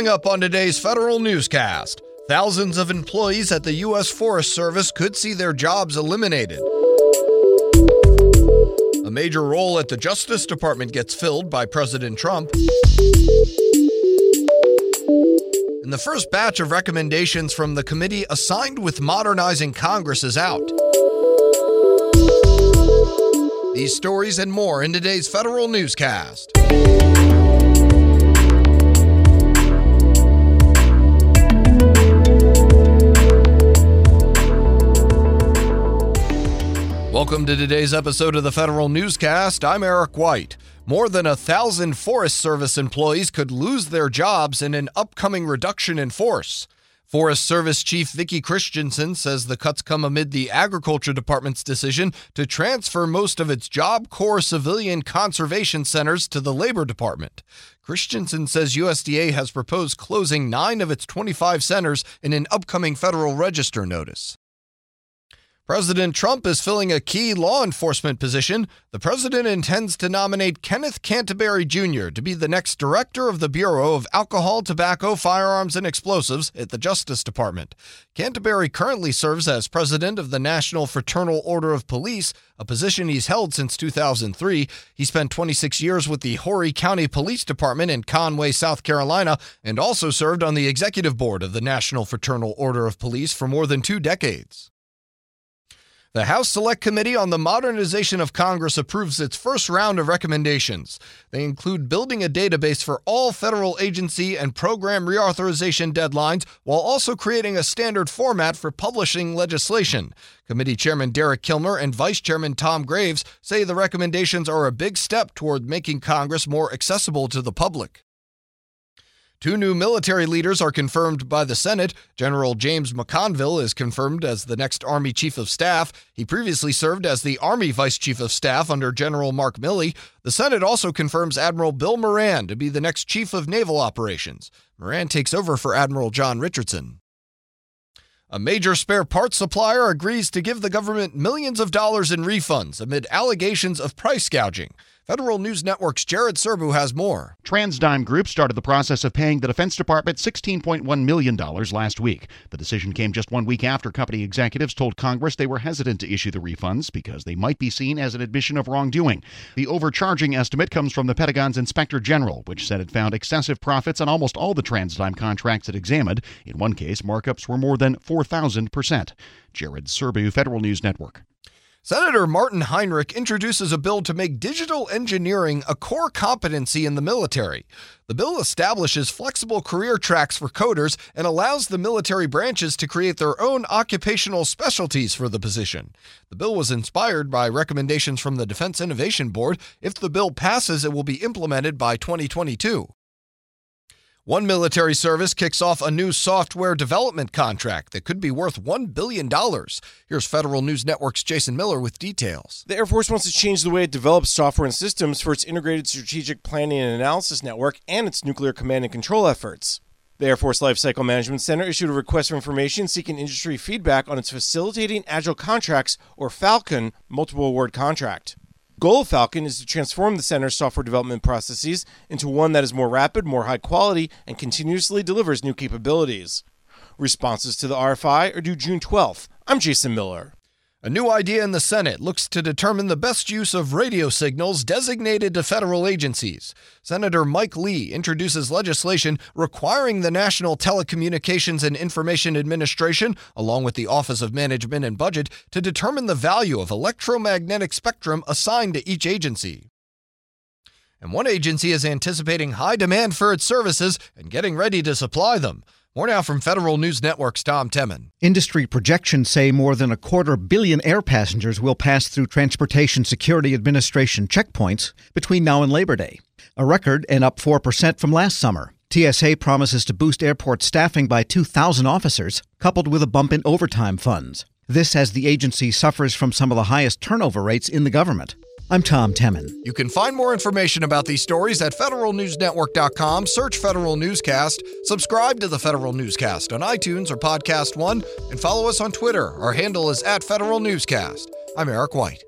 Coming up on today's federal newscast, thousands of employees at the U.S. Forest Service could see their jobs eliminated. A major role at the Justice Department gets filled by President Trump. And the first batch of recommendations from the committee assigned with modernizing Congress is out. These stories and more in today's federal newscast. Welcome to today's episode of the Federal Newscast. I'm Eric White. More than a thousand Forest Service employees could lose their jobs in an upcoming reduction in force. Forest Service Chief Vicki Christiansen says the cuts come amid the Agriculture Department's decision to transfer most of its Job Corps civilian conservation centers to the Labor Department. Christiansen says USDA has proposed closing nine of its 25 centers in an upcoming Federal Register notice. President Trump is filling a key law enforcement position. The president intends to nominate Kenneth Canterbury Jr. to be the next director of the Bureau of Alcohol, Tobacco, Firearms, and Explosives at the Justice Department. Canterbury currently serves as president of the National Fraternal Order of Police, a position he's held since 2003. He spent 26 years with the Horry County Police Department in Conway, South Carolina, and also served on the executive board of the National Fraternal Order of Police for more than two decades. The House Select Committee on the Modernization of Congress approves its first round of recommendations. They include building a database for all federal agency and program reauthorization deadlines while also creating a standard format for publishing legislation. Committee Chairman Derek Kilmer and Vice Chairman Tom Graves say the recommendations are a big step toward making Congress more accessible to the public. Two new military leaders are confirmed by the Senate. General James McConville is confirmed as the next Army Chief of Staff. He previously served as the Army Vice Chief of Staff under General Mark Milley. The Senate also confirms Admiral Bill Moran to be the next Chief of Naval Operations. Moran takes over for Admiral John Richardson. A major spare parts supplier agrees to give the government millions of dollars in refunds amid allegations of price gouging. Federal News Network's Jared Serbu has more. TransDigm Group started the process of paying the Defense Department $16.1 million last week. The decision came just one week after company executives told Congress they were hesitant to issue the refunds because they might be seen as an admission of wrongdoing. The overcharging estimate comes from the Pentagon's Inspector General, which said it found excessive profits on almost all the TransDigm contracts it examined. In one case, markups were more than 4,000%. Jared Serbu, Federal News Network. Senator Martin Heinrich introduces a bill to make digital engineering a core competency in the military. The bill establishes flexible career tracks for coders and allows the military branches to create their own occupational specialties for the position. The bill was inspired by recommendations from the Defense Innovation Board. If the bill passes, it will be implemented by 2022. One military service kicks off a new software development contract that could be worth $1 billion. Here's Federal News Network's Jason Miller with details. The Air Force wants to change the way it develops software and systems for its integrated strategic planning and analysis network and its nuclear command and control efforts. The Air Force Lifecycle Management Center issued a request for information seeking industry feedback on its Facilitating Agile Contracts, or Falcon, multiple award contract goal of Falcon is to transform the center's software development processes into one that is more rapid, more high quality, and continuously delivers new capabilities. Responses to the RFI are due June 12th. I'm Jason Miller. A new idea in the Senate looks to determine the best use of radio signals designated to federal agencies. Senator Mike Lee introduces legislation requiring the National Telecommunications and Information Administration, along with the Office of Management and Budget, to determine the value of electromagnetic spectrum assigned to each agency. And one agency is anticipating high demand for its services and getting ready to supply them. More now from Federal News Network's Tom Temin. Industry projections say more than a quarter billion air passengers will pass through Transportation Security Administration checkpoints between now and Labor Day, a record and up 4% from last summer. TSA promises to boost airport staffing by 2,000 officers, coupled with a bump in overtime funds. This as the agency suffers from some of the highest turnover rates in the government. I'm Tom Temin. You can find more information about these stories at federalnewsnetwork.com. Search Federal Newscast, subscribe to the Federal Newscast on iTunes or Podcast One, and follow us on Twitter. Our handle is at Federal Newscast. I'm Eric White.